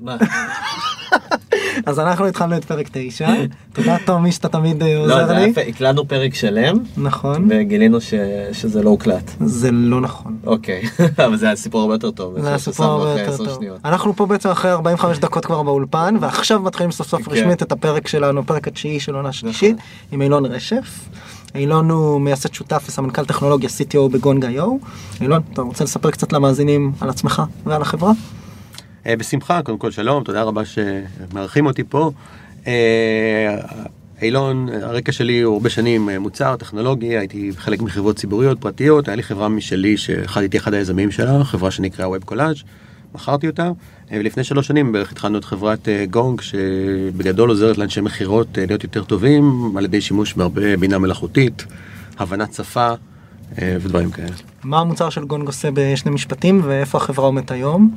מה? אז אנחנו התחלנו את פרק 9, תודה תומי שאתה תמיד אה, לא, עוזר לי. היה יפה, הקלטנו פרק שלם, נכון, וגילינו שזה לא הוקלט. זה לא נכון. אוקיי, אבל זה היה סיפור הרבה יותר טוב. זה הסיפור ששמנו הרבה יותר טוב. אנחנו פה בעצם אחרי 45 דקות כבר באולפן, ועכשיו מתחילים סוף סוף כן. רשמית את הפרק שלנו, הפרק התשיעי של עונה שלישית, נכון. עם אילון רשף. אילון הוא מייסד שותף וסמנכ"ל טכנולוגיה CTO בגונג.io. אילון, אתה רוצה לספר קצת למאזינים על עצמך ועל החברה? אה, בשמחה, קודם כל שלום, תודה רבה שמארחים אותי פה. אה, אילון, הרקע שלי הוא הרבה שנים אה, מוצר, טכנולוגי, הייתי חלק מחברות ציבוריות, פרטיות, היה לי חברה משלי שהייתי אחד היזמים שלה, חברה שנקראה Web Collage, מכרתי אותה, אה, ולפני שלוש שנים בערך התחלנו את חברת גונג, שבגדול עוזרת לאנשי מכירות אה, להיות יותר טובים, על ידי שימוש בהרבה בינה מלאכותית, הבנת שפה ודברים כאלה. מה המוצר של גונג עושה בשני משפטים, ואיפה החברה עומדת היום?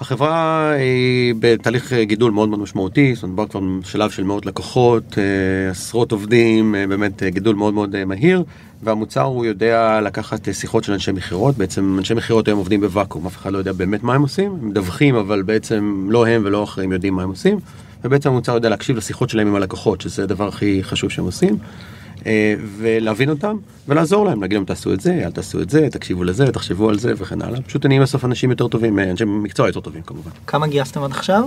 החברה היא בתהליך גידול מאוד מאוד משמעותי, זאת אומרת, כבר שלב של מאות לקוחות, אה, עשרות עובדים, אה, באמת אה, גידול מאוד מאוד אה, מהיר, והמוצר הוא יודע לקחת אה, שיחות של אנשי מכירות, בעצם אנשי מכירות היום עובדים בוואקום, אף אחד לא יודע באמת מה הם עושים, הם מדווחים, אבל בעצם לא הם ולא אחרים יודעים מה הם עושים, ובעצם המוצר יודע להקשיב לשיחות שלהם עם הלקוחות, שזה הדבר הכי חשוב שהם עושים. אה, ולהבין אותם ולעזור להם, להגיד להם תעשו את זה, אל תעשו את זה, תקשיבו לזה, תחשבו על זה וכן הלאה. פשוט נהיים בסוף אנשים יותר טובים, אה, אנשי מקצוע יותר טובים כמובן. כמה גייסתם עד עכשיו?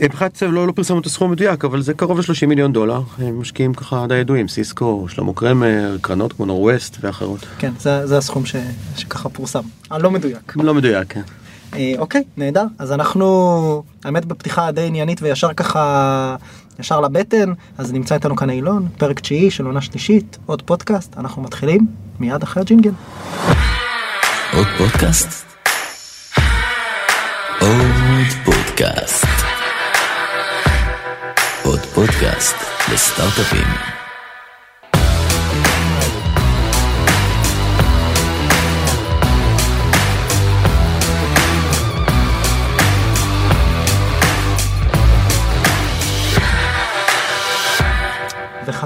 אה, מבחינת לא, לא פרסמנו את הסכום המדויק, אבל זה קרוב ל-30 מיליון דולר. הם משקיעים ככה די ידועים, סיסקו, שלמה קרמר, קרנות כמו נורווסט ואחרות. כן, זה, זה הסכום ש, שככה פורסם. הלא מדויק. לא מדויק, כן. אה, אוקיי, נהדר. אז אנחנו, האמת בפתיחה די עניינית וישר ככה, ישר לבטן, אז נמצא איתנו כאן אילון, פרק תשיעי של עונה שלישית, עוד פודקאסט, אנחנו מתחילים מיד אחרי הג'ינגל. עוד פודקאסט? עוד פודקאסט. עוד פודקאסט לסטארט-אפים.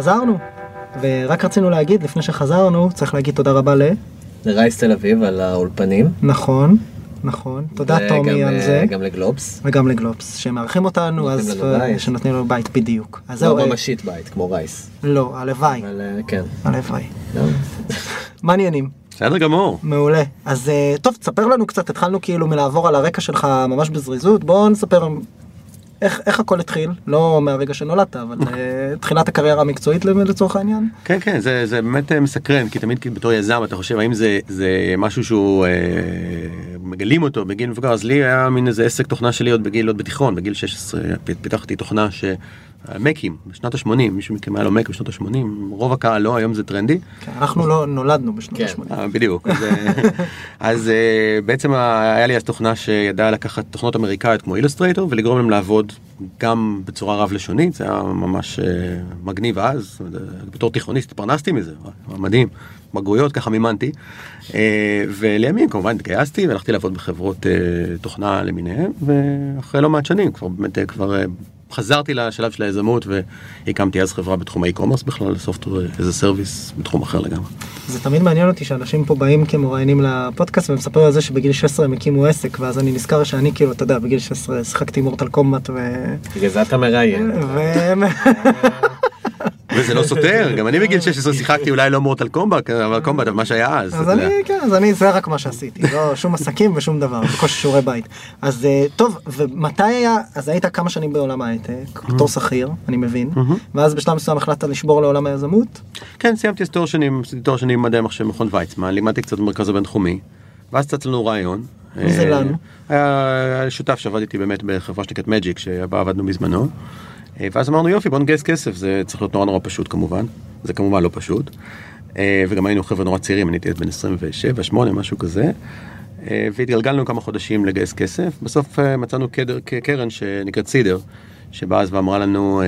וחזרנו. ורק רצינו להגיד, לפני שחזרנו, צריך להגיד תודה רבה ל... לרייס תל אביב על האולפנים. נכון, נכון. תודה וגם, תומי על אה, זה. גם לגלובס. וגם לגלובס, שמארחים אותנו, אז בית. שנותנים לנו בית בדיוק. אז לא זהו, אה, ממשית בית, כמו רייס. לא, הלוואי, אבל אה, כן. הלוואי. לא. מה העניינים? בסדר גמור. מעולה. אז אה, טוב, תספר לנו קצת, התחלנו כאילו מלעבור על הרקע שלך ממש בזריזות, בוא נספר איך, איך הכל התחיל, לא מהרגע שנולדת, אבל אה, תחילת הקריירה המקצועית לצורך העניין. כן, כן, זה, זה באמת אה, מסקרן, כי תמיד כאילו בתור יזם אתה חושב האם זה, זה משהו שהוא, אה, מגלים אותו בגיל מבוגר, אז לי היה מין איזה עסק תוכנה שלי עוד בגיל, עוד בתיכון, בגיל 16 פ- פיתחתי תוכנה ש... מקים, בשנות ה-80, מישהו מכם היה לו מק בשנות ה-80, רוב הקהל לא, היום זה טרנדי. כן, אנחנו לא נולדנו בשנות כן. ה-80. אה, בדיוק. אז, אה, אז אה, בעצם היה לי אז תוכנה שידעה לקחת תוכנות אמריקאיות כמו אילוסטרייטור ולגרום להם לעבוד גם בצורה רב לשונית, זה היה ממש מגניב אז, בתור תיכוניסט התפרנסתי מזה, היה מדהים, בגרויות ככה מימנתי. ולימים כמובן התגייסתי והלכתי לעבוד בחברות תוכנה למיניהן, ואחרי לא מעט שנים כבר באמת כבר חזרתי לשלב של היזמות והקמתי אז חברה בתחום האי-קומרס בכלל, as a service בתחום אחר לגמרי. זה תמיד מעניין אותי שאנשים פה באים כמרואיינים לפודקאסט ומספרים על זה שבגיל 16 הם הקימו עסק, ואז אני נזכר שאני כאילו, אתה יודע, בגיל 16 שיחקתי מורטל קומבט ו... בגלל זה אתה מראיין. וזה לא סותר, גם אני בגיל 16 שיחקתי אולי לא מורטל קומבט, אבל קומבט, אבל מה שהיה אז. אז. אני, כן, אז אני, זה רק מה שעשיתי, לא שום עסקים ושום דבר, בקושי שיעורי בית. אז אה, טוב, ומתי היה, אז היית כמה שנים בעולם ההייטק, בתור שכיר, אני מבין, ואז בשלב מסוים החלטת לשבור לעולם היזמות? כן, סיימתי תואר שני, עשיתי תואר שני במדעי המחשב במכון ויצמן, לימדתי קצת במרכז הבינתחומי, ואז צץ לנו רעיון. מי זה אה, לנו? היה שותף שעבד איתי באמת בחברה שנקראת מג'יק, שבה עבדנו בזמנו. אה, ואז אמרנו יופי בוא נגייס כסף, זה צריך להיות נורא נורא פשוט כמובן, זה כמובן לא פשוט. אה, וגם היינו חבר'ה נורא צעירים, אני הייתי בן 27, 8, משהו כזה. אה, והתגלגלנו כמה חודשים לגייס כסף, בסוף מצאנו קדר, קרן שנקראת סידר, שבאה אז ואמרה לנו,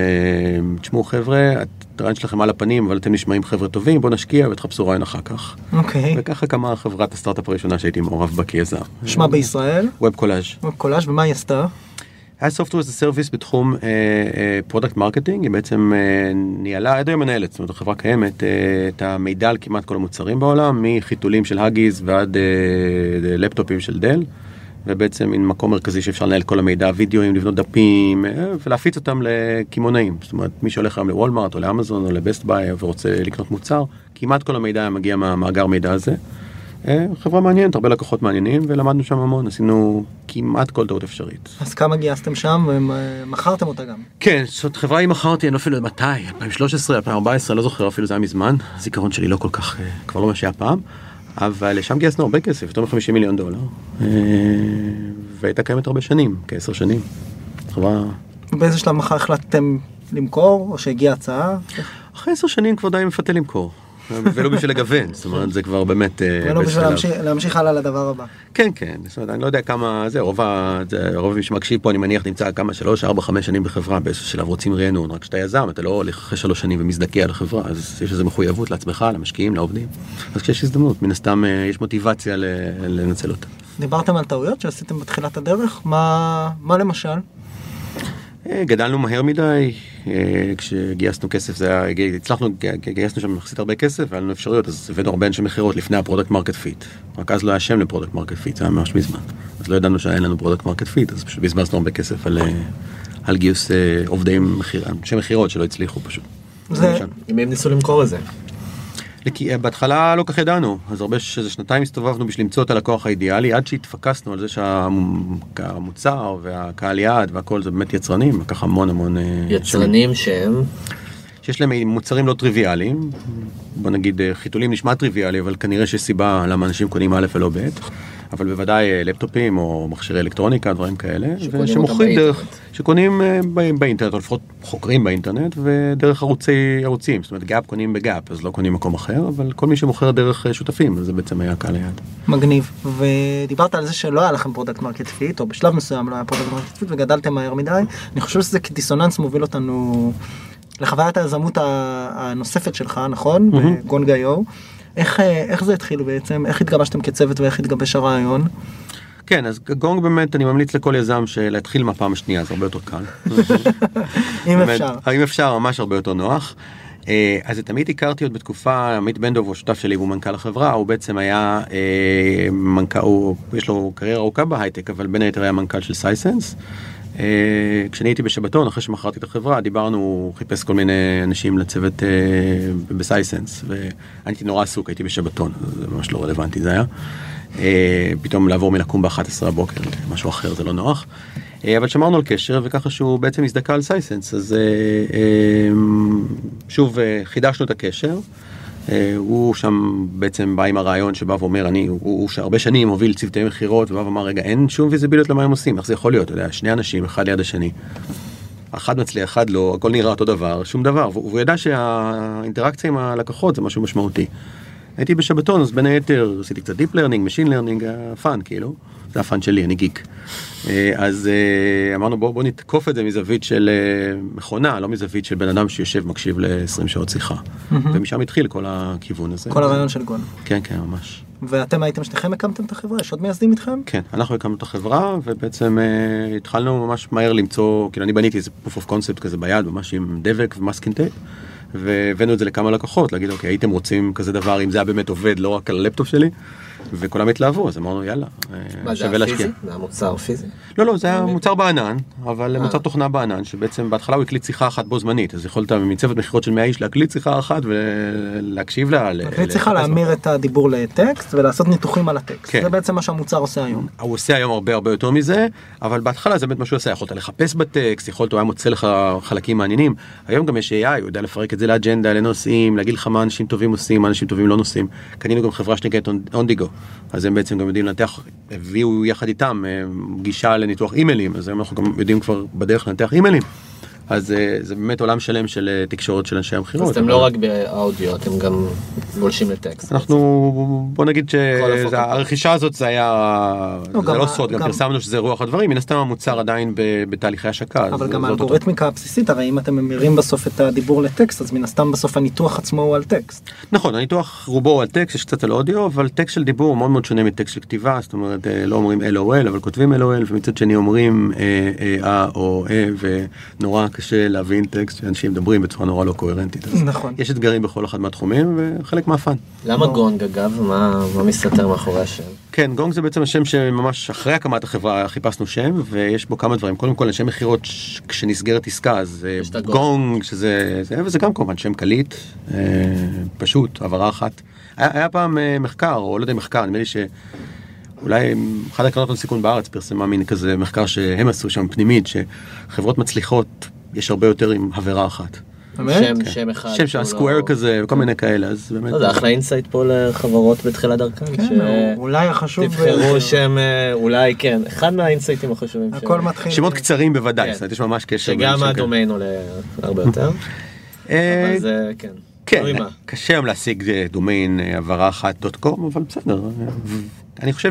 תשמעו חבר'ה, הרעיון שלכם על הפנים, אבל אתם נשמעים חבר'ה טובים, בואו נשקיע ותחפשו רעיון אחר כך. אוקיי. וככה קמה חברת הסטארט-אפ הראשונה שהייתי מעורב בה כיזם. שמה בישראל? WebCollage. קולאז' ומה היא עשתה? Software as a Service בתחום product marketing, היא בעצם אה, ניהלה, עד היום מנהלת, זאת אומרת החברה קיימת, אה, את המידע על כמעט כל המוצרים בעולם, מחיתולים של Huggies ועד אה, לפטופים של Dell, ובעצם מין מקום מרכזי שאפשר לנהל כל המידע, וידאוים, לבנות דפים, אה, ולהפיץ אותם לקמעונאים. זאת אומרת, מי שהולך היום ל Walmart או לאמזון או ל Best Buy ורוצה לקנות מוצר, כמעט כל המידע מגיע מהמאגר מידע הזה. אה, חברה מעניינת, הרבה לקוחות מעניינים, ולמדנו שם המון, עשינו כמעט כל טעות אפשרית. אז כמה גייסתם שם ומכרתם אותה גם? כן, זאת חברה היא מכרתי, אני לא אפילו מתי, 2013, 2014, לא זוכר אפילו, זה היה מזמן, הזיכרון שלי לא כל כך, אה, כבר לא מה שהיה פעם, אבל שם גייסנו הרבה כסף, יותר מ-50 מיליון דולר, אה, והייתה קיימת הרבה שנים, כעשר שנים. חברה... באיזה שלב מחר החלטתם למכור, או שהגיעה הצעה? אחרי עשר שנים כבר די מפתה למכור. ולא בשביל לגוון, זאת אומרת זה כבר באמת... אה, ולא בשביל. להמשיך- הלאה לדבר הבא. כן כן, זאת אומרת, אני לא יודע כמה זה, רוב, מי שמקשיב פה אני מניח נמצא כמה שלוש, ארבע, חמש שנים בחברה באיזשהו שלב רוצים רענון, רק כשאתה יזם אתה לא הולך אחרי שלוש שנים ומזדכה על החברה, אז יש איזו מחויבות לעצמך, למשקיעים, לעובדים, אז כשיש הזדמנות, מן הסתם אה, יש מוטיבציה לנצל אותה. דיברתם על טעויות שעשיתם בתחילת הדרך? מה, מה למשל? אה, גדלנו מהר מדי, אה, כשגייסנו כסף זה היה, הצלחנו, גייסנו שם יחסית הרבה כסף והיה לנו אפשרויות, אז הבאנו הרבה אנשי מכירות לפני ה product market fit. רק אז לא היה שם ל product market fit, זה היה ממש מזמן. אז לא ידענו שאין לנו product market fit, אז פשוט בזבזנו הרבה כסף על, אה, על גיוס עובדי מכירה, אנשי מכירות שלא הצליחו פשוט. זה, מי הם ניסו למכור את זה? כי אה, בהתחלה לא כך ידענו, אז הרבה, איזה שנתיים הסתובבנו בשביל למצוא את הלקוח האידיאלי, עד שהתפקסנו על זה שהמוצר והקהל יעד והכל זה באמת יצרנים, לקח המון המון... אה. יצרנים שהם... שיש להם מוצרים לא טריוויאליים, בוא נגיד אה, חיתולים נשמע טריוויאלי, אבל כנראה שיש סיבה למה אנשים קונים א' ולא ב', אבל בוודאי אה, לפטופים או מכשירי אלקטרוניקה, דברים כאלה, ושמוכרים דרך. שקונים אה, באינטרנט, או לפחות חוקרים באינטרנט, ודרך ערוצי ערוצים, זאת אומרת Gap קונים ב Gap, אז לא קונים מקום אחר, אבל כל מי שמוכר דרך אה, שותפים, זה בעצם היה קהל היעד. מגניב. ודיברת על זה שלא היה לכם product market fit, או בשלב מסוים לא היה product market fit, וגדלתם מהר מדי. אני חושב שזה כדיסוננס מוביל אותנו לחוויית היזמות הנוספת שלך, נכון? מהמם. בגונגה יו. איך, אה, איך זה התחיל בעצם? איך התגבשתם כצוות ואיך התגבש הרעיון? כן, אז גונג באמת, אני ממליץ לכל יזם שלהתחיל מהפעם השנייה, זה הרבה יותר קל. אם באמת, אפשר. אם אפשר, ממש הרבה יותר נוח. אה, אז את עמית הכרתי עוד בתקופה, עמית בן דב הוא שותף שלי והוא מנכ"ל החברה, הוא בעצם היה אה, מנכ"ל, יש לו קריירה ארוכה בהייטק, אבל בין היתר היה מנכ"ל של Sisense. אה, כשאני הייתי בשבתון, אחרי שמכרתי את החברה, דיברנו, הוא חיפש כל מיני אנשים לצוות אה, ב Sisense, ואני הייתי נורא עסוק, הייתי בשבתון, זה ממש לא רלוונטי זה היה. אה, פתאום לעבור מלקום ב-11 הבוקר משהו אחר זה לא נוח. אבל שמרנו על קשר וככה שהוא בעצם הזדכה על Sisense אז שוב חידשנו את הקשר. אה, הוא שם בעצם בא עם הרעיון שבא ואומר אני הוא, הוא שהרבה שנים הוביל צוותי מכירות ובא ואמר רגע אין שום ויזיביליות למה הם עושים איך זה יכול להיות אתה יודע שני אנשים אחד ליד השני. אחד מצליח אחד לא הכל נראה אותו דבר שום דבר והוא ידע שהאינטראקציה עם הלקוחות זה משהו משמעותי. הייתי בשבתון אז בין היתר עשיתי קצת deep learning, machine learning, fun כאילו, זה ה fun שלי, אני גיק. אה, אז אה, אמרנו בוא, בוא נתקוף את זה מזווית של אה, מכונה, לא מזווית של בן אדם שיושב מקשיב ל-20 שעות שיחה. ומשם התחיל כל הכיוון הזה. כל הרעיון של גון. כן, כן, ממש. ואתם הייתם שניכם הקמתם את החברה? יש עוד מייסדים איתכם? כן, אנחנו הקמנו את החברה ובעצם אה, התחלנו ממש מהר למצוא, כאילו אני בניתי איזה proof of concept כזה ביד, ממש עם דבק ו masking tape. והבאנו את זה לכמה לקוחות, להגיד אוקיי, הייתם רוצים כזה דבר, אם זה היה באמת עובד, לא רק על הלפטופ שלי, וכולם התלהבו, אז אמרנו יאללה, אה, מה זה שווה להשקיע. הפיזי? זה המוצר פיזי? לא, לא, זה היה מוצר בענן, אבל אה. מוצר תוכנה בענן, שבעצם בהתחלה הוא הקליט שיחה אחת בו זמנית, אז יכולת מצוות מכירות של 100 איש להקליט שיחה אחת ולהקשיב לה. צריכה לחפש להמיר את הדיבור לטקסט ולעשות ניתוחים על הטקסט. כן. זה בעצם מה שהמוצר עושה היום. הוא עושה היום הרבה הרבה יותר מזה, אבל בהתחלה זה באמת מה שהוא עושה, יכולת לחפש בטקסט, יכולת, הוא היה מוצא לך חלקים מעניינים. היום גם יש AI, הוא יודע לפרק את זה לאג'נדה, לנושאים, להגיד לך מה אנשים טובים עושים, מה אנשים טובים לא נושאים. קנינו גם חברה שנקראת אונדיגו, אז הם בעצם גם יודעים לנתח, הביאו יחד איתם אה, גישה לניתוח אימיילים, אז היום אנחנו גם יודעים כבר בדרך לנתח אימיילים. אז אה, זה באמת עולם שלם של אה, תקשורת של אנשי המכירות. אז אתם אבל- לא רק באודיו, אתם גם גולשים לטקסט. אנחנו בוא נגיד. שהרכישה הזאת זה היה לא, זה גם לא סוד גם גם- פרסמנו שזה רוח הדברים מן הסתם המוצר עדיין ב- בתהליכי השקה. אבל גם. האלגוריתמיקה הבסיסית, הרי אם אתם ממירים בסוף את הדיבור לטקסט, אז מן הסתם בסוף הניתוח עצמו הוא על טקסט. נכון הניתוח רובו על טקסט יש קצת על אודיו אבל טקסט של דיבור הוא מאוד מאוד שונה מטקסט של כתיבה זאת אומרת אה, לא אומרים LOL אבל כותבים LOL ומצד שני אומרים אה, אה, אה או אה ונורא קשה להבין טקסט שאנשים מדברים בצורה נורא לא קוהרנטית. נכון. יש אתגרים בכל אחד מהתחומים וחלק מהפאן. למה גונג אגב? מה מה מסתתר מאחורי השם? כן, גונג זה בעצם השם שממש אחרי הקמת החברה חיפשנו שם, ויש בו כמה דברים. קודם כל, אנשי מכירות, ש- כשנסגרת עסקה, אז אה. גונג, שזה, זה, וזה גם כמובן שם קליט, אה, פשוט, הבהרה אחת. היה, היה פעם אה, מחקר, או לא יודע מחקר, נדמה לי שאולי אחת הקרנות הון סיכון בארץ פרסמה מין כזה מחקר שהם עשו שם פנימית, שחברות מצליחות, יש הרבה יותר עם הברה אחת. באמת? שם שם אחד. שם של הסקוואר לא- כזה, וכל מיני כאלה, אז באמת... לא, זה אחלה insight פה לחברות בתחילת דרכן. כן, ש- אולי החשוב תבחרו. שם אה, אולי כן אחד מהאינסייטים החשובים. ש- הכל מתחיל. שמות קצרים בוודאי, כן. זאת אומרת, יש ממש קשר. שגם. הדומיין עולה הרבה יותר. אה, אבל זה כן. כן. קשה היום להשיג דומיין אה, הבהרה אחת dot com, אבל בסדר. אני חושב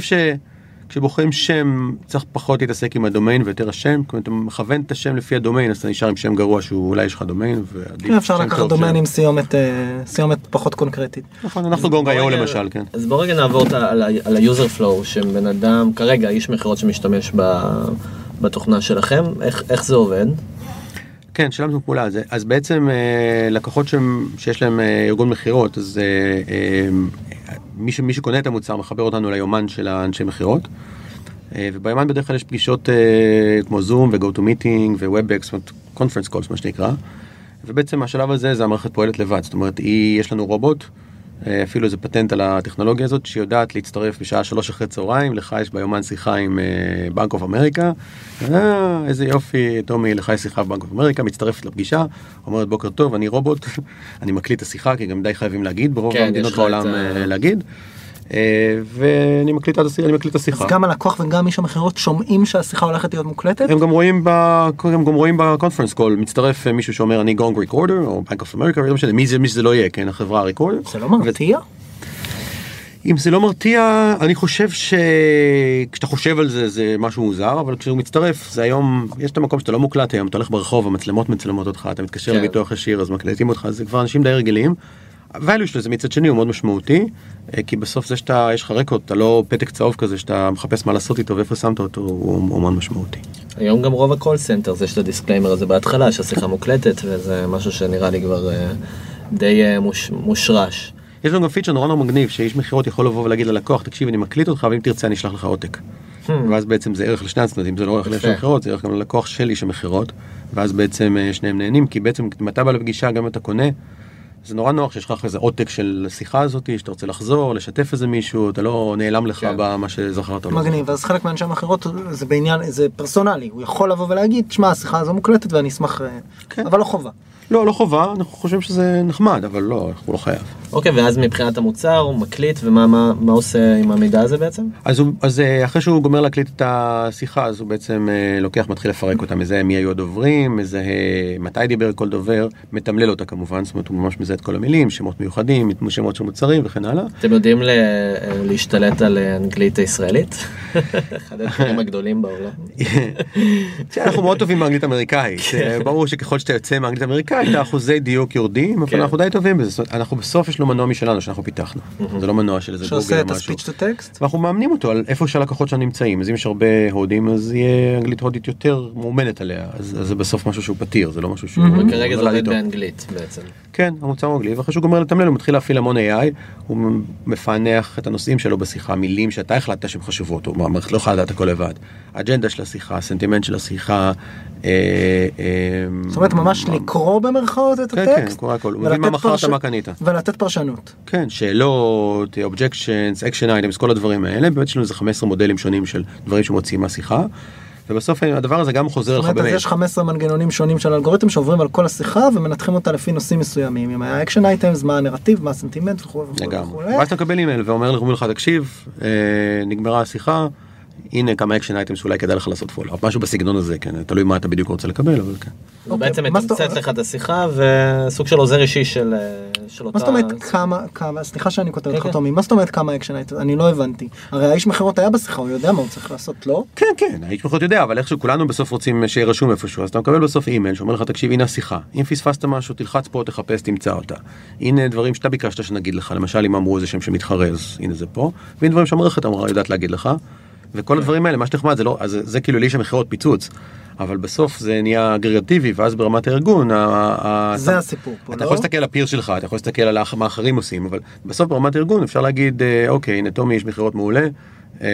שכשבוחרים שם צריך פחות להתעסק עם הדומיין ויותר השם, כלומר אתה מכוון את השם לפי הדומיין אז אתה נשאר עם שם גרוע שהוא אולי יש לך דומיין. ועדיף כן, אפשר לקחת דומיין. עם סיומת, אה, סיומת פחות קונקרטית. נכון, אנחנו גונג רגע- למשל, כן. אז בוא רגע נעבור על ה user flow שבן אדם כרגע איש מכירות שמשתמש ב- בתוכנה שלכם איך איך זה עובד. כן, שלמנו פעולה זה. אז בעצם אה, לקוחות שהם, שיש להם אה, ארגון מכירות, אז אה, אה, מי, ש, מי שקונה את המוצר מחבר אותנו ליומן של האנשי מכירות. אה, וביומן בדרך כלל יש פגישות אה, כמו זום ו-go to meeting ו-WebEx, זאת אומרת conference calls מה שנקרא. ובעצם השלב הזה זה המערכת פועלת לבד, זאת אומרת היא, יש לנו רובוט, אפילו איזה פטנט על הטכנולוגיה הזאת שיודעת להצטרף בשעה שלוש אחרי צהריים, לך יש ביומן שיחה עם בנק אוף אמריקה, אה, איזה יופי, טומי, לך יש שיחה בבנק אוף אמריקה, מצטרפת לפגישה, אומרת בוקר טוב, אני רובוט, אני מקליט את השיחה, כי גם די חייבים להגיד, ברוב כן, המדינות בעולם את ה- אה, להגיד, אה, ואני מקליט את השיחה, אז השיחה. גם הלקוח וגם איש המכירות שומעים שהשיחה הולכת להיות מוקלטת? הם גם רואים ב... הם גם רואים ב conference call מצטרף אה, מישהו שאומר אני גונג recorder או בנק אוף אמריקה לא משנה מי זה מי שזה לא יהיה כן החברה ה recorder. זה לא מרתיע? אם זה לא מרתיע אני חושב שכשאתה חושב על זה זה משהו מוזר אבל כשהוא מצטרף זה היום יש את המקום שאתה לא מוקלט היום אתה הולך ברחוב המצלמות מצלמות אותך אתה מתקשר כן. לביטוח ישיר אז מקליטים אותך זה כבר אנשים די רגילים. ה value של זה מצד שני הוא מאוד משמעותי אה, כי בסוף זה שאתה יש לך record אתה לא פתק צהוב כזה שאתה מחפש מה לעשות איתו ואיפה שמת אותו הוא, הוא מאוד משמעותי. היום גם רוב ה call center יש את ה disclaimer הזה בהתחלה שהשיחה מוקלטת וזה משהו שנראה לי כבר אה, די אה, מוש- מושרש. יש לנו גם פיצ'ר נורא נורא מגניב שאיש מכירות יכול לבוא ולהגיד ללקוח תקשיב אני מקליט אותך ואם תרצה אני אשלח לך עותק. ואז בעצם זה ערך לשני הצדדים זה לא ערך לאיש. המכירות זה ערך גם ללקוח של איש המכירות ואז בעצם שניהם נהנים כי בעצם אם אתה בא לפגישה גם אתה קונה. זה נורא נוח שיש לך איזה עותק של השיחה הזאת שאתה רוצה לחזור לשתף איזה מישהו אתה לא נעלם לך כן. במה שזכרת. או לא מגניב, אז חלק מהאנשי המכירות זה בעניין, זה פרסונלי, הוא יכול לבוא ולהגיד, שמע השיחה הזו מוקלטת ואני אשמח, אה, כן. אבל לא חובה. לא לא חובה אנחנו חושבים שזה נחמד אבל לא הוא לא חייב. אוקיי ואז מבחינת המוצר הוא מקליט ומה מה מה עושה עם המידע הזה בעצם? אז, הוא, אז אה, אחרי שהוא גומר להקליט את השיחה אז הוא בעצם אה, לוקח מתחיל לפרק אותה מזהה מי היו הדוברים מזהה מתי דיבר כל דובר מתמלל אותה כמובן זאת אומרת הוא ממש מזהה את כל המילים שמות מיוחדים שמות של מוצרים וכן הלאה. אתם יודעים ל- להשתלט על אה, אנגלית הישראלית? אחד הדברים הגדולים בעולם. אנחנו מאוד טובים באנגלית אמריקאית אה, ברור שככל שאתה יוצא מאנגלית אמריקאית האחוזי דיוק יורדים אבל כן. אנחנו די טובים בזה אנחנו בסוף יש לו מנוע משלנו שאנחנו פיתחנו זה לא מנוע של איזה שעושה גוגל את או משהו. הספיץ' טו טקסט? ואנחנו מאמנים אותו על איפה שהלקוחות שלנו נמצאים אז אם יש הרבה הודים אז יהיה אנגלית הודית יותר מאומנת עליה אז, אז זה בסוף משהו שהוא פתיר זה לא משהו שהוא וכרגע זה עובד. באנגלית בעצם. כן המוצר הוא אנגלי ואחרי שהוא גומר לתמלל הוא מתחיל להפעיל המון AI הוא מפענח את הנושאים שלו בשיחה מילים שאתה החלטת שהן חשובות הוא המערכת לא יכולה לדעת הכל לבד אג'נדה של השיחה סנטימנט של השיחה. אה, אה, זאת אומרת ממש לקרוא במרכאות את כן, כן, הטקסט? קורא הכל. הוא מבין מה מכרת, מה קנית. ולתת פרשנות. כן, שאלות, objections, action items, כל הדברים האלה, באמת יש לנו איזה 15 מודלים שונים של דברים שמוציאים מהשיחה, ובסוף הדבר הזה גם חוזר לך במייל. יש 15 מנגנונים שונים של אלגוריתם שעוברים על כל השיחה ומנתחים אותה לפי נושאים מסוימים. אם היה action items, מה הנרטיב, מה הסנטימנט וכו' וכו'. ואז אתה מקבל אימייל ואומר לך, תקשיב, אה, נגמרה השיחה, הנה כמה action items שאולי כדאי לך לעשות follow up, משהו בסגנון הזה, כן, תלוי מה אתה בדיוק רוצה לקבל, אבל כן. הוא אוקיי, בעצם מתמצת לך את השיחה וסוג של עוזר אישי של של אותה... מה זאת אומרת כמה, כמה, סליחה שאני כותב כן, לך כן. טומי, מה זאת אומרת כמה action items? אני לא הבנתי. הרי האיש מכירות היה בשיחה, הוא יודע מה הוא צריך לעשות, לא? כן, כן, האיש פחות יודע, אבל איכשהו כולנו בסוף רוצים שיהיה רשום איפשהו, אז אתה מקבל בסוף אימייל שאומר לך, תקשיב, הנה השיחה, אם פספסת משהו, תלחץ פה, תחפש, תמצא אותה. הנה דברים שאתה ביקשת שנגיד לך, למשל אם אמרו איזה שם שמתחרה, אז הנה זה פה, והנה דברים שהמערכת אמרה, יודעת להגיד לך. וכל הדברים האלה, מה שנחמד זה לא, אז זה, כאילו לאיש המכירות פיצוץ, אבל בסוף זה נהיה אגרגטיבי, ואז ברמת הארגון, זה אתה- הסיפור פה, אתה לא? יכול להסתכל על הפיר שלך, אתה יכול להסתכל על מה אחרים עושים, אבל בסוף ברמת הארגון אפשר להגיד, אה, אוקיי, הנה טומי איש מכירות מעולה, אה,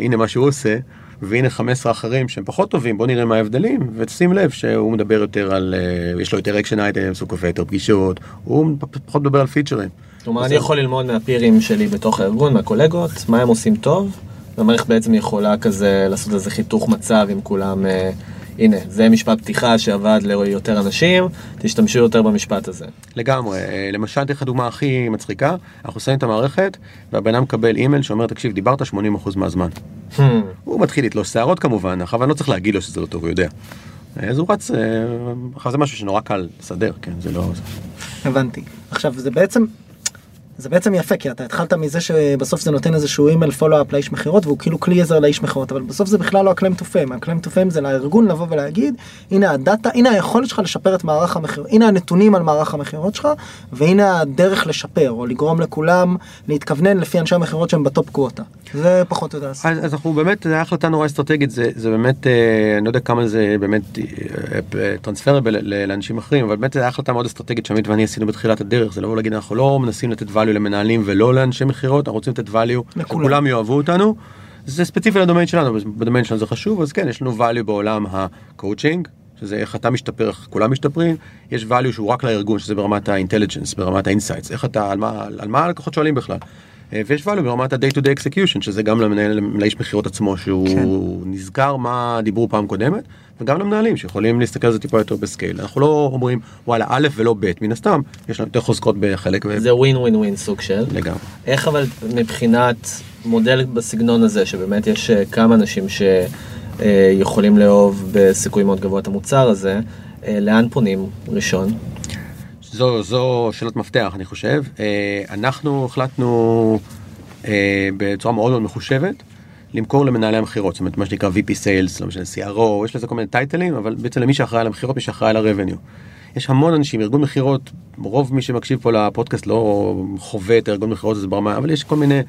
הנה מה שהוא עושה, והנה 15 אחרים שהם פחות טובים, בוא נראה מה ההבדלים, ותשים לב שהוא מדבר יותר על, אה, יש לו יותר action items, הוא קובע יותר פגישות, הוא פחות מדבר על פיצ'רים. כלומר, אני. יכול ללמוד מהפירים שלי בתוך הארגון, מהקולגות, מה הם עושים טוב, והמערכת בעצם יכולה כזה לעשות איזה חיתוך מצב עם כולם, אה, הנה, זה משפט פתיחה שעבד ליותר אנשים, תשתמשו יותר במשפט הזה. לגמרי, אה, למשל, אתן לך דוגמה הכי מצחיקה, אנחנו שמים את המערכת, והבן אדם מקבל אימייל שאומר, תקשיב, דיברת 80% מהזמן. הממ, הוא מתחיל לתלוש שערות כמובן, אבל אני לא צריך להגיד לו שזה לא טוב, הוא יודע. אה, אז הוא רץ, עכשיו זה משהו שנורא קל לסדר, כן, זה לא... הבנתי. עכשיו זה בעצם, זה בעצם יפה כי אתה התחלת מזה שבסוף זה נותן איזשהו אימייל follow-up לאיש מכירות והוא כאילו כלי עזר לאיש מכירות אבל בסוף זה בכלל לא ה-claim to fame, ה-claim זה לארגון לבוא ולהגיד הנה הדאטה, הנה היכולת שלך לשפר את מערך המכירות, הנה הנתונים על מערך המכירות שלך והנה הדרך לשפר או לגרום לכולם להתכוונן לפי אנשי המכירות שהם בטופ קווטה. זה פחות או יותר. אז, אז אנחנו באמת, זו החלטה נורא אסטרטגית, זה, זה באמת, אה, אני לא יודע כמה זה באמת טרנספרבל לאנשים אחרים, אבל באמת זו החלטה מאוד אסטרטגית שעמית ואני עשינו בתחילת הדרך, זה לבוא ולהגיד אנחנו לא מנסים לתת value למנהלים ולא לאנשי מכירות, אנחנו רוצים לתת value. שכולם יאהבו אותנו. זה ספציפי לדומיין שלנו, בדומיין שלנו זה חשוב, אז כן, יש לנו value בעולם ה-coaching, שזה איך אתה משתפר, איך כולם משתפרים, יש value שהוא רק לארגון, שזה ברמת ה-intelligence, ברמת ה-insights, איך אתה, על מה, על מה הלקוחות שואלים בכלל. אה, ויש value ברמת ה-day to day execution, שזה גם למנהל, לאיש מכירות עצמו, שהוא כן. נזכר מה דיברו פעם קודמת, וגם למנהלים שיכולים להסתכל על זה טיפה יותר בסקייל. אנחנו לא אומרים וואלה א' ולא ב', מן הסתם, יש לנו יותר חוזקות בחלק, זה ווין ווין ווין סוג של. לגמרי. איך אבל מבחינת מודל בסגנון הזה, שבאמת יש אה, כמה אנשים שיכולים לאהוב בסיכוי מאוד גבוה את המוצר הזה, אה, לאן פונים ראשון? זו, זו שאלת מפתח אני חושב. אה, אנחנו החלטנו אה, בצורה מאוד מאוד מחושבת למכור למנהלי המכירות, זאת אומרת מה שנקרא VP Sales, לא משנה CRO, יש לזה כל מיני טייטלים, אבל בעצם למי שאחראי על המכירות, מי שאחראי על ה-revenue. יש המון אנשים, ארגון מכירות, רוב מי שמקשיב פה לפודקאסט לא חווה את הארגון מכירות הזה ברמה, אבל יש כל מיני,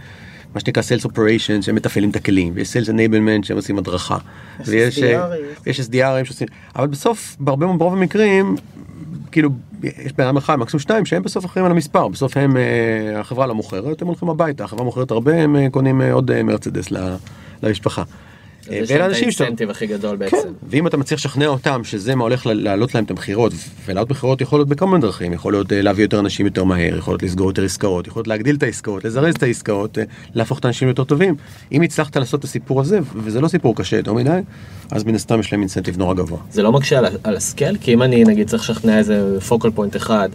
מה שנקרא Sales Operations, שהם מתפעלים את הכלים, ויש Sales Enablement שהם עושים הדרכה. יש ויש, אה, יש SDRים שעושים, אבל בסוף, בהרבה, ברוב המקרים, כאילו, יש בן אדם אחד, מקסימום שניים, שהם בסוף אחראים על המספר, בסוף הם, אה, החברה לא מוכרת, הם הולכים הביתה, החברה מוכרת הרבה, הם אה, קונים עוד מרצדס ל- למשפחה. אה, זה ואלה אנשים שאתה... האינסנטיב הכי גדול כן, בעצם. ואם אתה מצליח לשכנע אותם שזה מה הולך להעלות להם את המכירות, ולהעלות מכירות יכול להיות בכמה דרכים, יכול להיות אה, להביא יותר אנשים יותר מהר, יכול להיות לסגור יותר עסקאות, יכול להיות להגדיל את העסקאות, לזרז את העסקאות, אה, להפוך את האנשים ליותר טובים. אם הצלחת לעשות את הסיפור הזה, וזה לא סיפור קשה יותר מדי, אז מן הסתם יש להם אינסנטיב נורא גבוה. זה לא מקשה על הסקל? כי אם אני נגיד צריך לשכנע איזה פוקל פוינט אחד,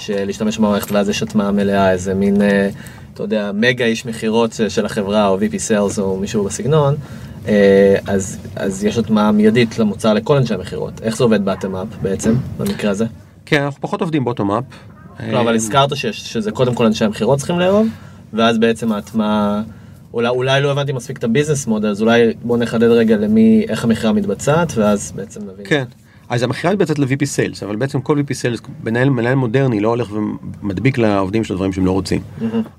שלהשתמש במערכת ואז יש הטמעה מלאה, איזה מין, אה, אתה יודע, מגה איש מכירות של- של החברה, או VP Sales או מישהו בסגנון, אה, אז, אז יש הטמעה מיידית למוצר לכל אנשי המכירות. איך זה עובד באטם אפ בעצם, במקרה הזה? כן, אנחנו פחות עובדים בוטום אפ. לא, אבל הזכרת שיש, שזה קודם כל אנשי המכירות צריכים לאהוב, ואז בעצם ההטמעה, אולי, אולי לא הבנתי מספיק את ה business model, אז אולי בוא נחדד רגע למי, איך המכירה מתבצעת, ואז בעצם נבין. כן. אז המכירה מתבצעת ל-VP Sales, אבל בעצם כל VP Sales, מנהל, מנהל מודרני לא הולך ומדביק לעובדים שלו דברים שהם לא רוצים.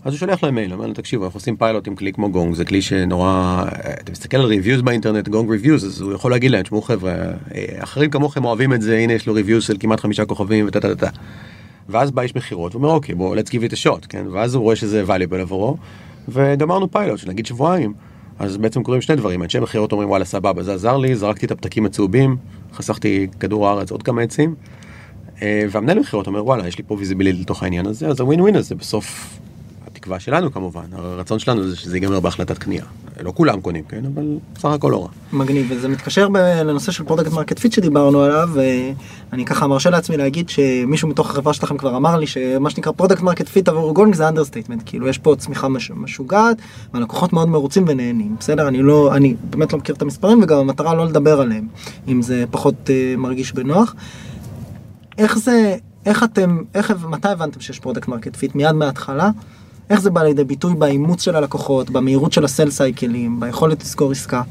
אז הוא שולח להם מייל, אומר להם, תקשיבו, אנחנו עושים פיילוט עם כלי כמו גונג, זה כלי שנורא, אתה מסתכל על reviews באינטרנט, גונג reviews, אז הוא יכול להגיד להם, תשמעו חבר'ה, אה, אחרים כמוכם אוהבים את זה, הנה יש לו reviews של כמעט חמישה כוכבים וטה טה טה. טה. ואז בא איש מכירות ואומר אוקיי בוא let's give it a shot כן ואז הוא רואה שזה valuable עבורו וגמרנו פיילוט של נגיד שבועיים אז בעצם קורים שני דברים. אנשי מכירות אומרים וואלה סבבה זה עזר לי זרקתי את הפתקים הצהובים חסכתי כדור הארץ עוד כמה עצים. אה, והמנהל מכירות אומר וואלה יש לי פה visibility לתוך העניין הזה. אז הווין ווין הזה בסוף התקווה שלנו כמובן הרצון שלנו זה שזה ייגמר בהחלטת קנייה לא כולם קונים כן אבל סך הכל לא רע. מגניב וזה מתקשר ב- לנושא של product market fit שדיברנו עליו ואני ככה מרשה לעצמי להגיד שמישהו מתוך החברה שלכם כבר אמר לי שמה שנקרא product market fit עבור גונג זה understatement כאילו יש פה צמיחה מש, משוגעת והלקוחות מאוד מרוצים ונהנים בסדר אני לא אני באמת לא מכיר את המספרים וגם המטרה לא לדבר עליהם אם זה פחות אה, מרגיש בנוח. איך זה איך אתם איך מתי הבנתם שיש product market fit מיד מההתחלה. איך זה בא לידי ביטוי באימוץ של הלקוחות, במהירות של ה sales cycle ים, ביכולת לסגור עסקה.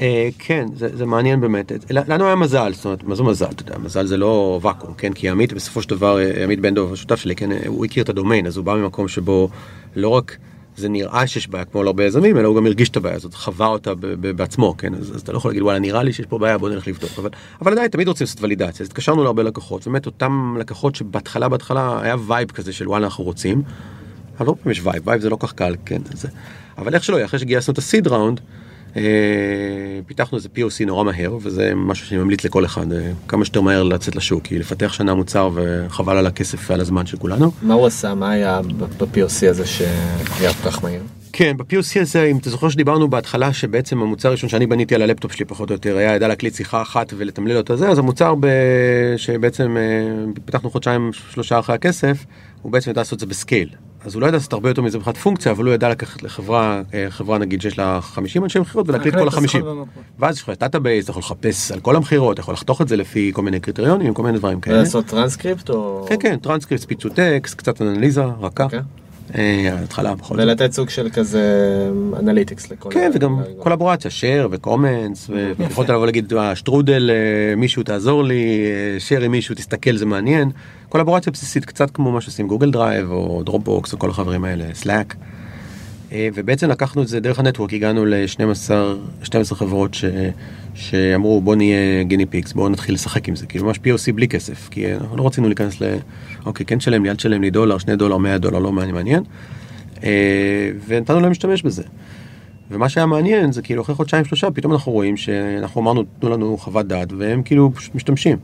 אה, כן, זה, מעניין באמת. לנו היה מזל, זאת אומרת, מה זה מזל? אתה יודע, מזל זה לא ואקום, כן? כי עמית בסופו של דבר, אה, עמית בן דב, השותף שלי, כן, אה, הוא הכיר את הדומיין, אז הוא בא ממקום שבו לא רק זה נראה שיש בעיה כמו להרבה יזמים, אלא הוא גם הרגיש את הבעיה הזאת, חווה אותה בעצמו, כן? אז, אז אתה לא יכול להגיד, וואלה, נראה לי שיש פה בעיה, בוא נלך לבדוק. אבל, אבל עדיין, תמיד רוצים לעשות ולידציה, אז התקשרנו להרבה לקוחות, באמת אותם לקוחות שבהתחלה, בהתחלה היה vibe כזה של וואלה, אנחנו רוצים. אבל לא פעם יש vibe, vibe זה לא כך קל, כן? זה. אבל איך שלא יהיה, אחרי שגייסנו את ה seed round, אה, פיתחנו איזה POC נורא מהר, וזה משהו שאני ממליץ לכל אחד, אה, כמה שיותר מהר לצאת לשוק, כי לפתח שנה מוצר וחבל על הכסף ועל הזמן של כולנו. מה הוא עשה? מה היה ב-POC הזה שהיה כל כך מהיר? כן, ב-POC הזה, אם אתה זוכר שדיברנו בהתחלה שבעצם המוצר הראשון שאני בניתי על הלפטופ שלי פחות או יותר היה ידע להקליט שיחה אחת ולתמלל אותה זה, אז המוצר ב... שבעצם אה, פיתחנו חודשיים שלושה אחרי הכסף, הוא בעצם ידע לעשות את זה ב scale. אז הוא לא ידע לעשות הרבה יותר מזה מבחינת פונקציה, אבל הוא ידע לקחת לחברה, אה, חברה נגיד שיש לה 50 אנשי מכירות ולהקליט כל להקליט את ה-50. השיחות במקום. ואז יש לך database, אתה יכול לחפש על כל המכירות, אתה יכול לחתוך את זה לפי כל מיני קריטריונים, כל מיני דברים כאלה. לעשות טרנסקריפט או... כן, כן, טרנסקריפט, ספיץ טקסט, קצת אנליזה, ככה. אוקיי. אה, בכל זאת. ולתת סוג של כזה analytics לכל... כן, וגם קולבורציה, share ו comments, ויכולת לבוא להגיד, "אה, שטרודל, אה, מישהו תעזור לי, אה, share עם מישהו, תסתכל, זה מעניין. קולבורציה בסיסית, קצת כמו מה שעושים Google Drive, או Dropbox, או כל החברים האלה, Slack. ובעצם לקחנו את זה דרך ה network, הגענו ל-12 חברות ש... שאמרו בוא נהיה guinea pigs, בוא נתחיל לשחק עם זה, כאילו ממש POC בלי כסף, כי אנחנו לא רצינו להיכנס ל... אוקיי, כן תשלם לי, אל תשלם לי דולר, שני דולר, 100 דולר, לא מעניין. אה, ונתנו להם להשתמש בזה. ומה שהיה מעניין זה כאילו אחרי חודשיים שלושה פתאום אנחנו רואים שאנחנו אמרנו תנו לנו חוות דעת והם כאילו משתמשים.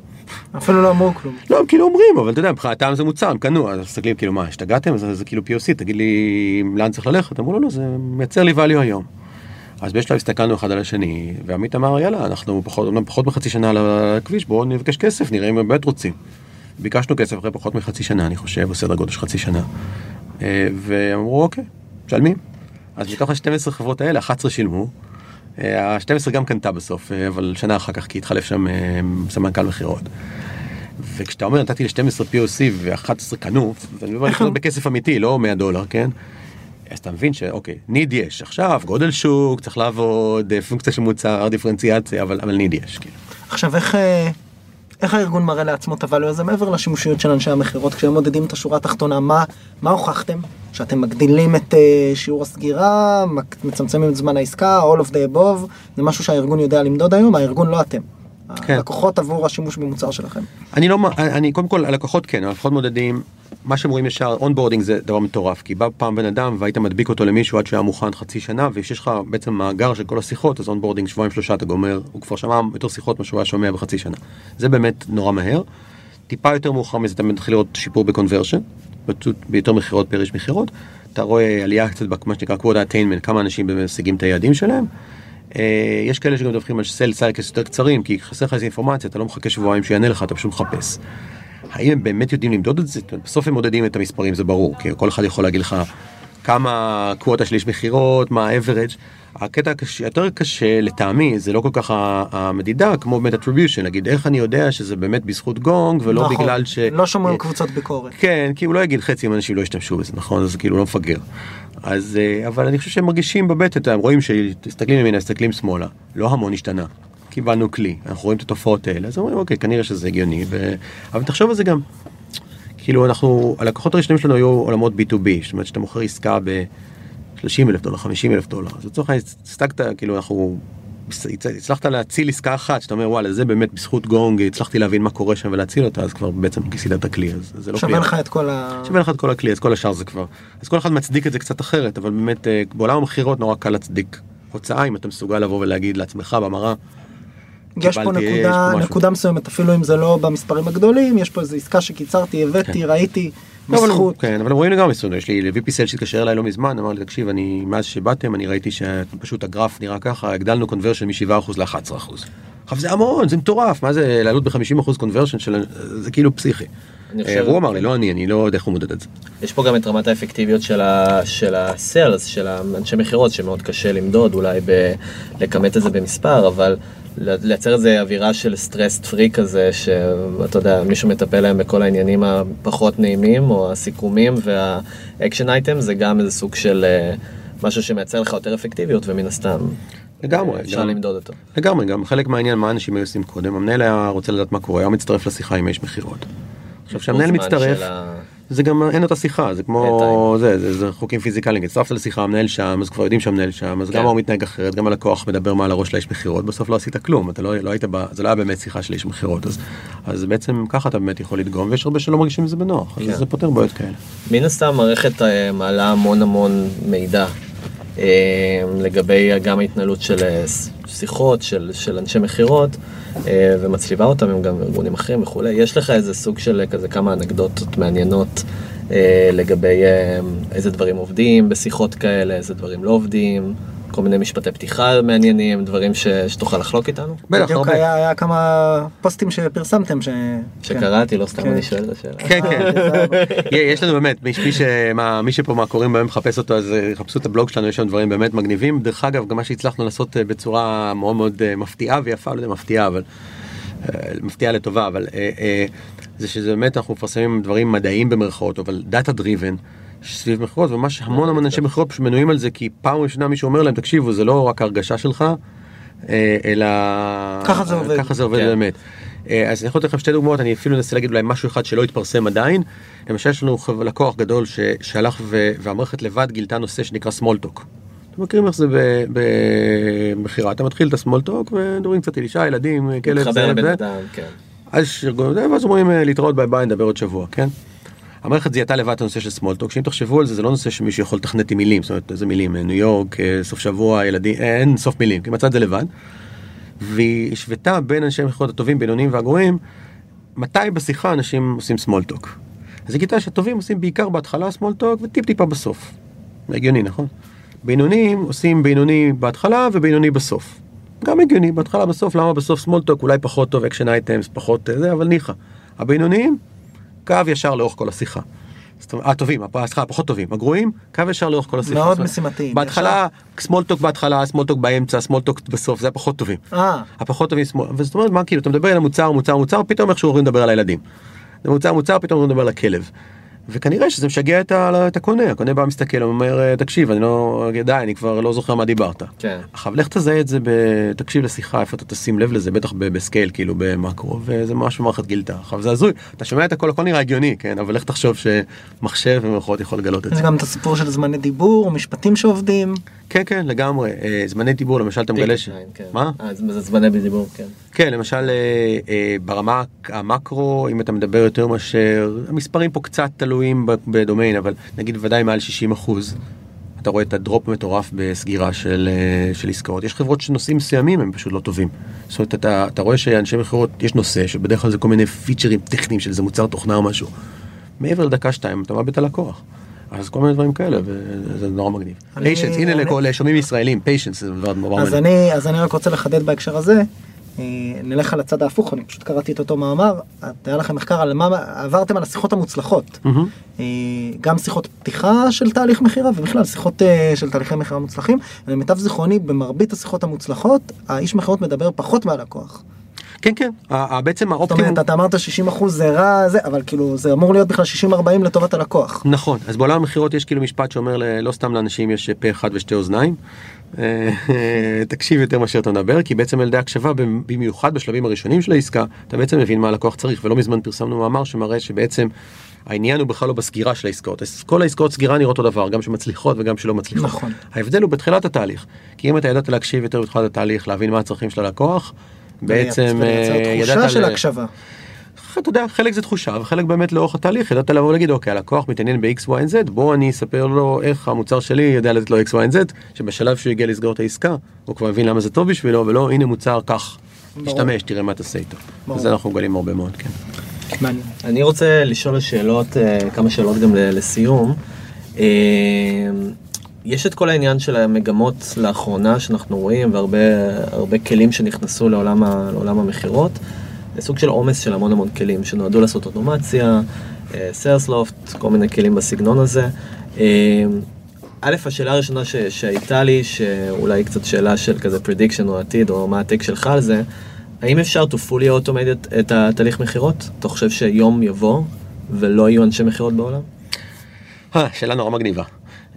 אפילו לא אמרו כלום. לא הם כאילו אומרים אבל אתה יודע מבחינתם זה מוצר הם קנו אז מסתכלים כאילו מה השתגעתם זה, זה כאילו POC תגיד לי לאן צריך ללכת אמרו לו לא זה מייצר לי value היום. אז בשלב הסתכלנו אחד על השני ועמית אמר יאללה אנחנו פחות אמנם פחות מחצי שנה על הכביש בואו נבקש כסף נראה אם הם באמת רוצים. ביקשנו כסף אחרי פחות מחצי שנה אני חושב בסדר גודל של חצי שנה. אה, ואמרו אוקיי משלמים. אז מתוך ה-12 חברות האלה 11 שילמו. ה-12 גם קנתה בסוף אה, אבל שנה אחר כך כי התחלף שם אה, סמנכ"ל מכירות. וכשאתה אומר נתתי ל-12 POC ו-11 קנו, ואני אומר לקנות בכסף אמיתי לא 100 דולר כן. אז אתה מבין שאוקיי ניד יש עכשיו גודל שוק צריך לעבוד אה, פונקציה של מוצר דיפרנציאציה אבל אבל ניד יש כאילו. עכשיו איך איך הארגון מראה לעצמו את ה value הזה מעבר לשימושיות של אנשי המכירות כשהם מודדים את השורה התחתונה מה מה הוכחתם שאתם מגדילים את אה, שיעור הסגירה מצמצמים את זמן העסקה all of the above זה משהו שהארגון יודע למדוד היום הארגון לא אתם. כן. הלקוחות עבור השימוש במוצר שלכם. אני לא, אני קודם כל הלקוחות כן, הלקוחות מודדים, מה שהם רואים ישר, onboarding זה דבר מטורף, כי בא פעם בן אדם והיית מדביק אותו למישהו עד שהיה מוכן חצי שנה, וכשיש לך בעצם מאגר של כל השיחות, אז onboarding שבועיים שלושה אתה גומר, הוא כבר שמע יותר שיחות ממה שהוא היה שומע בחצי שנה. זה באמת נורא מהר. טיפה יותר מאוחר מזה אתה מתחיל לראות שיפור ב conversion, ביותר מכירות פר מכירות, אתה רואה עלייה קצת במה שנקרא quota attainment, כמה אנשים משיגים את היעדים שלהם. אה, יש כאלה שגם מדווחים על sales cycles יותר קצרים, כי חסר לך איזה אינפורמציה, אתה לא מחכה שבועיים שיענה לך, אתה פשוט מחפש. האם הם באמת יודעים למדוד את זה? בסוף הם מודדים את המספרים, זה ברור, כי כל אחד יכול להגיד לך כמה quota של איש מכירות, מה ה-average. הקטע הקשה- יותר קשה לטעמי זה לא כל כך המדידה כמו באמת attribution, נגיד איך אני יודע שזה באמת בזכות גונג ולא נכון, בגלל ש... לא שומעים קבוצות ביקורת. כן, כי הוא לא יגיד חצי מהאנשים לא ישתמשו בזה, נכון? אז כאילו לא מפגר. אז, אה, אבל אני חושב שהם מרגישים בבטן, הם רואים שתסתכלים ימינה, מסתכלים שמאלה, לא המון השתנה. קיבלנו כלי, אנחנו רואים את התופעות האלה, אז אומרים אוקיי, כנראה שזה הגיוני, ו... אבל תחשוב על זה גם. כאילו אנחנו, הלקוחות הראשונים שלנו היו עולמות B2B, זאת אומרת שאתה מוכר עסקה ב-30 אלף דולר, 50 אלף דולר, אז לצורך העניין הסתגת, כאילו אנחנו, הצלחת להציל עסקה אחת, שאתה אומר וואלה זה באמת בזכות גונג, הצלחתי להבין מה קורה שם ולהציל אותה, אז כבר בעצם כיסית את הכלי, אז זה לא כלי. שווה לך את כל ה... שווה לך את כל הכלי, אז כל השאר זה כבר. אז כל אחד מצדיק את זה קצת אחרת, אבל באמת אה, בעולם המכירות נורא קל להצדיק הוצאה אם אתה מסוגל לבוא ולהגיד לעצמך במראה. יש פה קיבלתי, יש נקודה, פה. נקודה מסוימת אפילו אם זה לא במספרים הגדולים יש פה איזו עסקה שקיצרתי הבאתי ראיתי לא, אבל- בזכות. כן, אבל רואים לגמרי סטודנט, יש לי VP סל שהתקשר אליי לא מזמן, אמר לי תקשיב, אני מאז שבאתם אני ראיתי שפשוט הגרף נראה ככה, הגדלנו קונברשן מ-7% ל-11%. עכשיו זה המון, זה מטורף, מה זה לעלות ב-50% conversion של... זה כאילו פסיכי. אה, חושב- הוא אמר לי, לא אני, אני לא יודע איך הוא מודד את זה. יש פה גם את רמת האפקטיביות של ה- של האנשי מכירות, שמאוד קשה למדוד, אולי ב- לכמת את זה במספר, אבל לייצר איזה אווירה של stress free כזה, שאתה יודע, מישהו מטפל להם בכל העניינים הפחות נעימים, או הסיכומים וה action item, זה גם איזה סוג של אה, משהו שמייצר לך יותר אפקטיביות, ומן הסתם לגמרי, אפשר גם- למדוד אותו. לגמרי, גם חלק מהעניין מה אנשים היו עושים קודם, המנהל היה רוצה לדעת מה קורה, היה מצטרף לשיחה עם האיש מכירות. עכשיו כשהמנהל מצטרף, ה- זה גם אין אותה שיחה זה כמו זה, זה זה חוקים פיזיקליים הצטרפת לשיחה המנהל שם אז כבר יודעים שהמנהל שם אז כן. גם הוא מתנהג אחרת גם הלקוח מדבר מעל הראש לאיש מכירות בסוף לא עשית כלום אתה לא, לא היית ב, זה לא היה באמת שיחה של איש מכירות אז, אז בעצם ככה אתה באמת יכול לדגום ויש הרבה שלא מרגישים עם זה בנוח כן. אז זה פותר בעיות כאלה. מן הסתם המערכת אה, מעלה המון המון מידע אה, לגבי גם ההתנהלות של שיחות של, של אנשי מכירות אה, ומצליבה אותם עם גם ארגונים אחרים וכולי. יש לך איזה סוג של אה, כזה כמה אנקדוטות מעניינות אה, לגבי איזה דברים עובדים בשיחות כאלה, איזה דברים לא עובדים, כל מיני משפטי פתיחה מעניינים, דברים ש, שתוכל לחלוק איתנו? בטח בדיוק הרבה. היה היה כמה פוסטים שפרסמתם ש... שקראתי, לא סתם כן. אני שואל את השאלה. כן כן יש לנו באמת מי, מי, שמה, מי שפה מהקוראים באמת מחפש אותו אז אה, חפשו את הבלוג שלנו יש שם דברים באמת מגניבים דרך אגב גם מה שהצלחנו לעשות אה, בצורה מאוד מאוד אה, מפתיעה ויפה לא יודע מפתיעה אבל מפתיעה לטובה אבל זה שזה באמת אנחנו מפרסמים דברים מדעיים במרכאות אבל data driven. סביב מכירות וממש המון המון אנשי מכירות פשוט מנויים על זה כי פעם ראשונה מישהו אומר להם תקשיבו זה לא רק הרגשה שלך אה, אלא ככה זה עובד. ככה זה עובד כן. באמת. אה, אז אני יכול לתת לכם שתי דוגמאות אני אפילו אנסה להגיד אולי משהו אחד שלא התפרסם עדיין. למשל יש לנו לקוח גדול שהלך והמערכת לבד גילתה נושא שנקרא talk. אתם מכירים איך זה במכירה אתה מתחיל את talk ומדברים קצת על אישה ילדים כלב זה. אדם, כן. אז יש ארגון זה, ואז אומרים אה, להתראות ביי ביי נדבר עוד שבוע כן. המערכת זיהתה לבד את הנושא של small talk שאם תחשבו על זה זה לא נושא שמישהו יכול לתכנת עם מילים זאת אומרת איזה מילים אה, ניו יורק אה, סוף שבוע ילדים אה, אין סוף מילים כי מצא את זה לבד. והיא השוותה בין אנשי המכירות הטובים בינוניים והגרועים מתי בשיחה אנשים עושים small talk. אז היא גילתה שהטובים עושים בעיקר בהתחלה small talk וטיפ טיפה בסוף. הגיוני נכון? בינוניים עושים בינוני בהתחלה ובינוני בסוף. גם הגיוני בהתחלה בסוף למה בסוף small talk אולי פחות טוב action items פחות אה, זה אבל ניחא. הבינוניים קו ישר לאורך כל השיחה. הטובים, הפ- סליחה, הפחות טובים, הגרועים, קו ישר לאורך כל השיחה. מאוד זאת אומרת, משימתי, בהתחלה, small talk בהתחלה, small talk באמצע, small talk בסוף, זה הפחות טובים. אה, הפחות טובים וזאת אומרת מה כאילו אתה מדבר על המוצר מוצר מוצר פתאום איכשהו עוברים לדבר על הילדים. זה מוצר מוצר פתאום עוברים לדבר על הכלב. וכנראה שזה משגע את, ה- את הקונה, הקונה בא מסתכל אומר "אה, תקשיב אני לא, די אני כבר לא זוכר מה דיברת. כן. עכשיו לך תזהה את זה, ב... תקשיב לשיחה איפה אתה תשים לב לזה בטח ב- ב scale כאילו במקרו וזה ממש במערכת גילתה. עכשיו זה הזוי, אתה שומע את הכל הכל נראה הגיוני כן אבל לך תחשוב שמחשב במרכאות יכול לגלות את זה. גם את הסיפור של זמני דיבור, משפטים שעובדים. כן כן לגמרי אה, זמני דיבור למשל אתה מגלה ש... כן. מה? אה, זמני בדיבור, כן. כן, למשל אה, אה, ברמה המקרו, אם אתה מדבר יותר מאשר, המספרים פה קצת תלויים בדומיין, אבל נגיד ודאי מעל 60 אחוז, אתה רואה את הדרופ מטורף בסגירה של, אה, של עסקאות. יש חברות שנושאים מסוימים הם פשוט לא טובים. זאת אומרת, אתה, אתה רואה שאנשי מכירות, יש נושא שבדרך כלל זה כל מיני פיצ'רים טכניים של איזה מוצר תוכנה או משהו. מעבר לדקה שתיים אתה מאבד את הלקוח. אז כל מיני דברים כאלה, וזה נורא מגניב. פיישנס, הנה לכל שומעים ישראלים, פיישנס זה דבר נורא. אני, אז אני רק רוצה לחדד בהקשר הזה. אה, נלך על הצד ההפוך, אני פשוט קראתי את אותו מאמר, היה לכם מחקר על מה, עברתם על השיחות המוצלחות. אה, גם שיחות פתיחה של תהליך מכירה ובכלל שיחות אה, של תהליכי מכירה מוצלחים. למיטב זיכרוני במרבית השיחות המוצלחות האיש מכירות מדבר פחות מהלקוח. כן, כן, בעצם זאת האופטימום... אומרת אתה אמרת 60% זה רע זה אבל כאילו זה אמור להיות בכלל 60-40 לטובת הלקוח. נכון, אז בעולם המכירות יש כאילו משפט שאומר לא סתם לאנשים יש פה אחד ושתי אוזניים. אה, תקשיב יותר מאשר אתה מדבר, כי בעצם על ידי הקשבה, במיוחד בשלבים הראשונים של העסקה, אתה בעצם מבין מה הלקוח צריך, ולא מזמן פרסמנו מאמר שמראה שבעצם העניין הוא בכלל לא בסגירה של העסקאות. כל העסקאות סגירה נראות אותו דבר, גם שמצליחות וגם שלא מצליחות. נכון. ההבדל הוא בתחילת התהליך, כי אם אתה ידעת להקשיב יותר בתחילת התהליך, להבין מה הצרכים של הלקוח, בעצם אה, תחושה ידעת של ל- הקשבה. אתה יודע, חלק זה תחושה וחלק באמת לאורך התהליך, ידעת לבוא ולהגיד, אוקיי, הלקוח מתעניין ב-X, Y, Z, בוא אני אספר לו איך המוצר שלי יודע לתת לו X, Y, Z, שבשלב שהוא הגיע לסגור את העסקה, הוא כבר מבין למה זה טוב בשבילו, ולא, הנה מוצר, קח. תשתמש, תראה מה תעשה איתו. וזה אנחנו מגלים הרבה מאוד, כן. מעניין. אני רוצה לשאול שאלות, אה, כמה שאלות גם לסיום. אה, יש את כל העניין של המגמות לאחרונה שאנחנו רואים והרבה הרבה כלים שנכנסו לעולם המכירות. סוג של עומס של המון המון כלים שנועדו לעשות אוטומציה, סיירסלופט, כל מיני כלים בסגנון הזה. אה, א', השאלה הראשונה ש, שהייתה לי, שאולי קצת שאלה של כזה prediction או עתיד, או מה הטייק שלך על זה, האם אפשר to fully automate את התהליך מכירות? אתה חושב שיום יבוא ולא יהיו אנשי מכירות בעולם? אה, שאלה נורא מגניבה.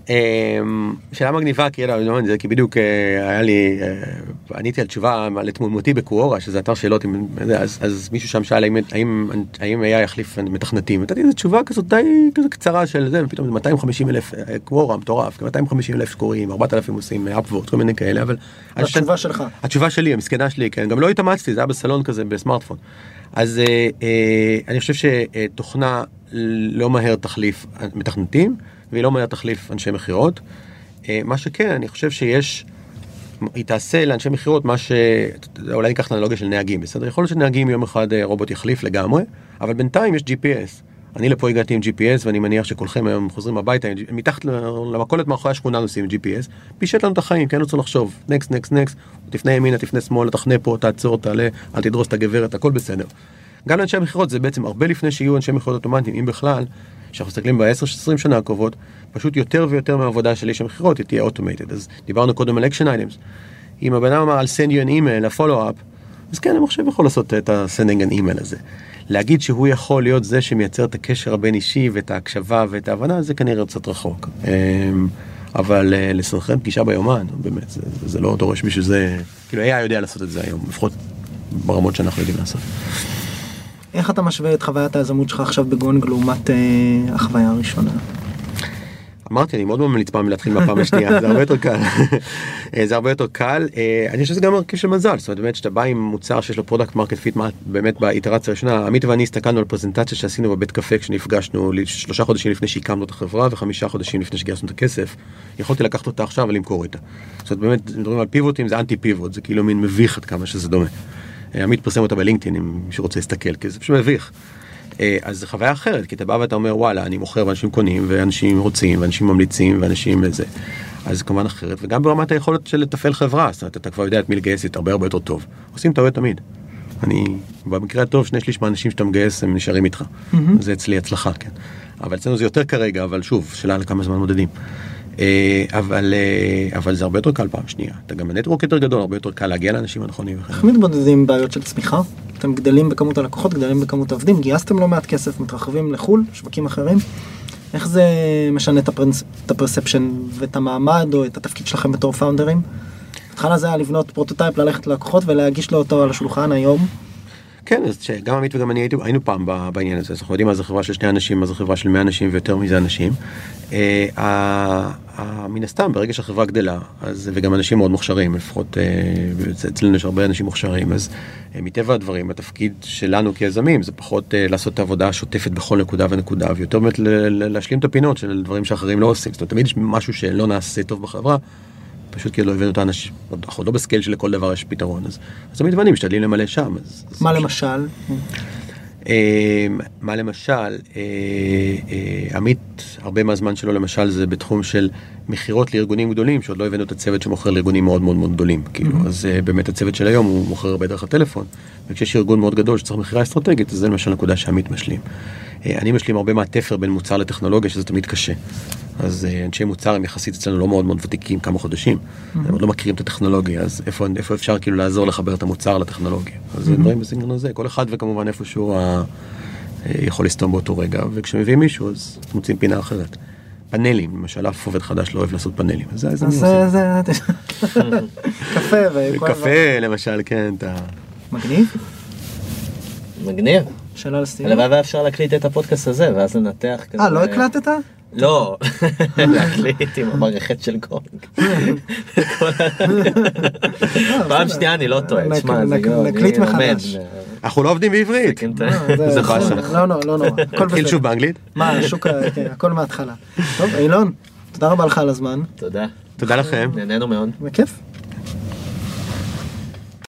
אמ, שאלה מגניבה כי לא, אני לא זה כי בדיוק אה, היה לי אה, עניתי על תשובה על תמונתי בקוורה שזה אתר שאלות זה, אז, אז מישהו שם שאל האם האם האם היה יחליף מתכנתים נתתי איזה תשובה כזאת די כזה קצרה של זה ופתאום זה 250 אלף אה, קוורה מטורף 250 אלף שקוראים 4,000 עושים אפוורד כל מיני כאלה אבל חושב- התשובה שלך. התשובה שלי המסכנה שלי כן גם לא התאמצתי זה היה בסלון כזה בסמארטפון אז אני חושב שתוכנה לא מהר תחליף מתכנתים והיא לא מהר תחליף אנשי מכירות. אה, מה שכן אני חושב שיש היא תעשה לאנשי מכירות מה ש... אולי ניקח את האנלוגיה של נהגים בסדר יכול להיות שנהגים יום אחד אה, רובוט יחליף לגמרי אבל בינתיים יש GPS. אני לפה הגעתי עם GPS ואני מניח שכולכם היום חוזרים הביתה מתחת למכולת מאחורי השכונה נוסעים עם GPS פישט לנו את החיים כן רוצה לחשוב נקסט נקסט נקסט תפנה ימינה תפנה שמאלה תחנה פה תעצור תעלה אל תדרוס את הגברת הכל בסדר. גם לאנשי המכירות זה בעצם הרבה לפני שיהיו אנשי מכירות אוטומטיים אם בכלל. כשאנחנו מסתכלים ב-10-20 שנה הקרובות פשוט יותר ויותר מהעבודה של איש המכירות היא תהיה automated אז דיברנו קודם על action items. אם הבן אדם אמר I'll send you an email, ה-follow-up, אז כן, המחשב יכול לעשות את ה-sending an email הזה. להגיד שהוא יכול להיות זה שמייצר את הקשר הבין אישי ואת ההקשבה ואת ההבנה, זה כנראה קצת רחוק. אמ, אבל אה, לסנכרן פגישה ביומן, באמת, זה, זה לא דורש בשביל זה, כאילו AI יודע לעשות את זה היום, לפחות ברמות שאנחנו יודעים לעשות. איך אתה משווה את חוויית היזמות שלך עכשיו בגונג לעומת אה, החוויה הראשונה? אמרתי, אני מאוד ממליץ פעם להתחיל מהפעם השנייה, זה הרבה יותר קל. אה, זה הרבה יותר קל. אה, אני חושב שזה גם מרכיב של מזל, זאת אומרת, באמת, שאתה בא עם מוצר שיש לו product market fit, באמת באיטרציה הראשונה, עמית ואני הסתכלנו על פרזנטציה שעשינו בבית קפה כשנפגשנו שלושה חודשים לפני שהקמנו את החברה וחמישה חודשים לפני שגייסנו את הכסף. יכולתי לקחת אותה עכשיו ולמכור איתה. זאת אומרת, באמת, מדברים על פיבוטים, זה אנטי פיבוט, זה כאילו מין מביך עד כמה שזה דומה. עמית פרסם אותה בלינקדאין, אם מישהו רוצה להסתכל, כי זה פשוט מביך. אה, אז זו חוויה אחרת, כי אתה בא ואתה אומר וואלה, אני מוכר ואנשים קונים, ואנשים רוצים, ואנשים ממליצים, ואנשים זה. אז זה כמובן אחרת, וגם ברמת היכולת של לתפעל חברה, זאת אומרת, אתה כבר יודע את מי לגייס את הרבה הרבה יותר טוב. עושים טעויות תמיד. אני, במקרה הטוב, שני שליש מהאנשים שאתה מגייס, הם נשארים איתך. זה אצלי הצלחה, כן. אבל אצלנו זה יותר כרגע, אבל שוב, שאלה לכמה זמן מודדים. אה, אבל, אה, אבל זה הרבה יותר קל פעם שנייה. אתה גם ב network יותר גדול, הרבה יותר קל להגיע לאנשים הנכונים. איך מתמודדים עם בעיות של צמיחה? אתם גדלים בכמות הלקוחות, גדלים בכמות העובדים, גייסתם לא מעט כסף, מתרחבים לחו"ל, שווקים אחרים. איך זה משנה את הפרס- את ה perception ואת המעמד או את התפקיד שלכם בתור founderים? בהתחלה זה היה לבנות prototype, ללכת ללקוחות ולהגיש לו אותו על השולחן היום. כן, אז שגם עמית וגם אני היינו פעם בעניין הזה, אז אנחנו יודעים מה זה חברה של שני אנשים, מה זה חברה של 100 אנשים ויותר מזה אנשים. אה, מן הסתם, ברגע שהחברה גדלה, וגם אנשים מאוד מוכשרים, לפחות אה, אצ- אצלנו יש הרבה אנשים מוכשרים, אז אה, מטבע הדברים, התפקיד שלנו כיזמים זה פחות לעשות את העבודה השוטפת בכל נקודה ונקודה, ויותר באמת להשלים את הפינות של דברים שאחרים לא עושים. זאת אומרת, תמיד יש משהו שלא נעשה טוב בחברה. פשוט כי לא הבאנו את האנשים, אנחנו לא בסקייל שלכל דבר יש פתרון, אז, אז ואני משתדלים למלא שם. אז, אז מה למשל? אה, מה למשל, אה, אה, עמית, הרבה מהזמן שלו למשל זה בתחום של מכירות לארגונים גדולים, שעוד לא הבאנו את הצוות שמוכר לארגונים מאוד מאוד מאוד גדולים. כאילו, אז אה, באמת הצוות של היום הוא מוכר הרבה דרך הטלפון, וכשיש ארגון מאוד גדול שצריך מכירה אסטרטגית, אז זה למשל נקודה שעמית משלים. אה, אני משלים הרבה מהתפר בין מוצר לטכנולוגיה, שזה תמיד קשה. אז אה, אנשי מוצר הם יחסית אצלנו לא מאוד מאוד ותיקים, כמה חודשים. הם עוד לא מכירים את הטכנולוגיה, אז איפה, איפה אפשר כאילו לעזור לחבר את המוצר לטכנולוגיה. אז זה דברים בסגנון הזה, כל אחד וכמובן איפשהו ה... אה, יכול לסתום באותו רגע, וכשמביאים מישהו אז מוצאים פינה אחרת. פאנלים, למשל אף עובד חדש לא אוהב לעשות פאנלים, אז זה אז זה זה, זה, קפה וכל קפה למשל, כן, אתה... מגניב? מגניב. שאלה לסיום. הלוואי והיה אפשר להקליט את הפודקאסט הזה ואז לנתח כזה. אה, לא הקלטת? לא, להקליט עם המערכת של גונג. פעם שנייה אני לא טועה, תשמע, זה לא, נקליט. מחדש. אנחנו לא עובדים בעברית. כן, אה, זה נכון. באסה. לא, לא, לא נורא, הכל נתחיל בסדר. שוב באנגלית. מה, השוק, כן, הכל מההתחלה. טוב, אילון, תודה רבה לך על הזמן, תודה. תודה לכם. נהנינו מאוד. בכיף.